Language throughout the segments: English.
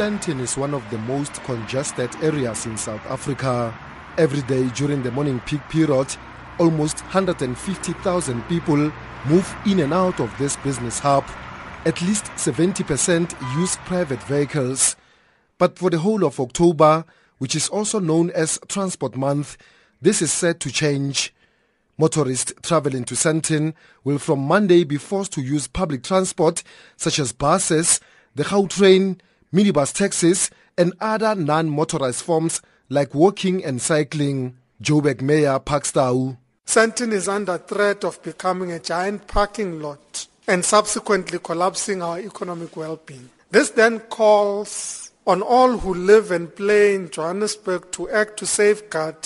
Sandton is one of the most congested areas in South Africa. Every day during the morning peak period, almost 150,000 people move in and out of this business hub. At least 70% use private vehicles. But for the whole of October, which is also known as Transport Month, this is set to change. Motorists traveling to Sandton will from Monday be forced to use public transport such as buses, the Gautrain, minibus taxis, and other non-motorized forms like walking and cycling. Joburg Mayor Parks Tau. Sandton is under threat of becoming a giant parking lot and subsequently collapsing our economic well-being. This then calls on all who live and play in Johannesburg to act to safeguard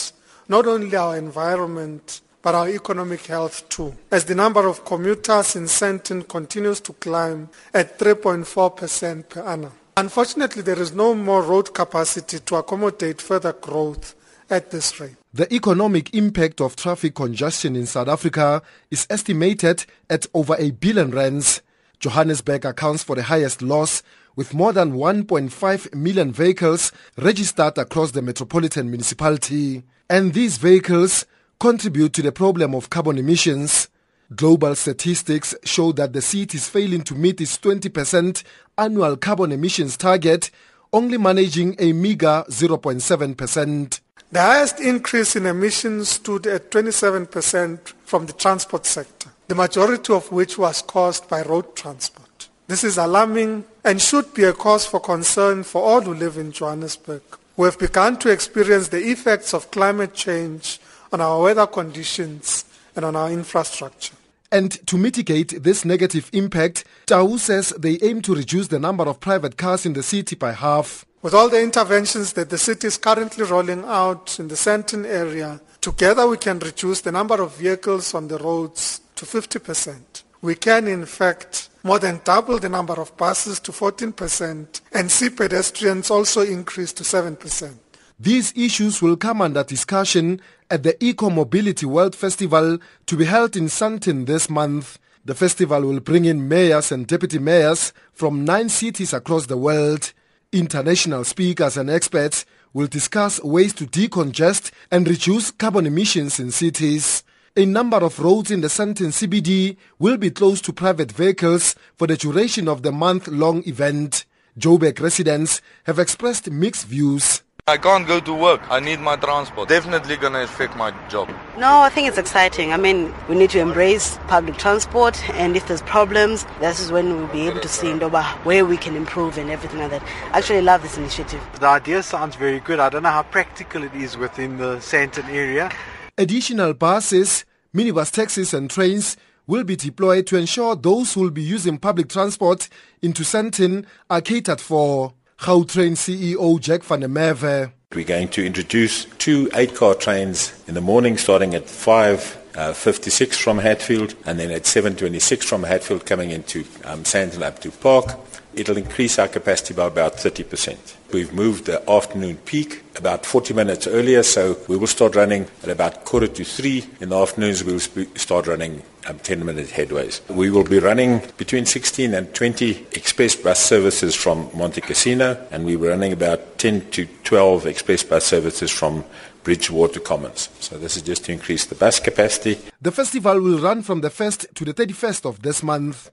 not only our environment but our economic health too, as the number of commuters in Sandton continues to climb at 3.4% per annum. Unfortunately, there is no more road capacity to accommodate further growth at this rate. The economic impact of traffic congestion in South Africa is estimated at over a billion rands. Johannesburg accounts for the highest loss with more than 1.5 million vehicles registered across the metropolitan municipality. And these vehicles contribute to the problem of carbon emissions. Global statistics show that the city is failing to meet its 20% annual carbon emissions target, only managing a meager 0.7%. The highest increase in emissions stood at 27% from the transport sector, the majority of which was caused by road transport. This is alarming and should be a cause for concern for all who live in Johannesburg. who have begun to experience the effects of climate change on our weather conditions and on our infrastructure. And to mitigate this negative impact, Tau says they aim to reduce the number of private cars in the city by half. With all the interventions that the city is currently rolling out in the Sandton area, together we can reduce the number of vehicles on the roads to 50%. We can, in fact, more than double the number of buses to 14% and see pedestrians also increase to 7%. These issues will come under discussion at the Eco Mobility World Festival to be held in Sandton this month. The festival will bring in mayors and deputy mayors from nine cities across the world. International speakers and experts will discuss ways to decongest and reduce carbon emissions in cities. A number of roads in the Sandton CBD will be closed to private vehicles for the duration of the month-long event. Joburg residents have expressed mixed views. I can't go to work. I need my transport. Definitely going to affect my job. No, I think it's exciting. I mean, we need to embrace public transport, and if there's problems, this is when we'll be able to see Ndoba where we can improve and everything like that. I actually love this initiative. The idea sounds very good. I don't know how practical it is within the Sandton area. Additional buses, minibus taxis, and trains will be deployed to ensure those who will be using public transport into Sandton are catered for. Gautrain CEO Jack van der Merwe. We're going to introduce two eight-car trains in the morning starting at 5.56 uh, from Hatfield and then at 7.26 from Hatfield coming into um, Sandton up to Park. It'll increase our capacity by about 30%. We've moved the afternoon peak about 40 minutes earlier, so we will start running at about quarter to three. In the afternoons, we'll start running um, 10 minute headways. We will be running between 16 and 20 express bus services from Montecasino, and we were running about 10 to 12 express bus services from Bridgewater Commons. So this is just to increase the bus capacity. The festival will run from the 1st to the 31st of this month.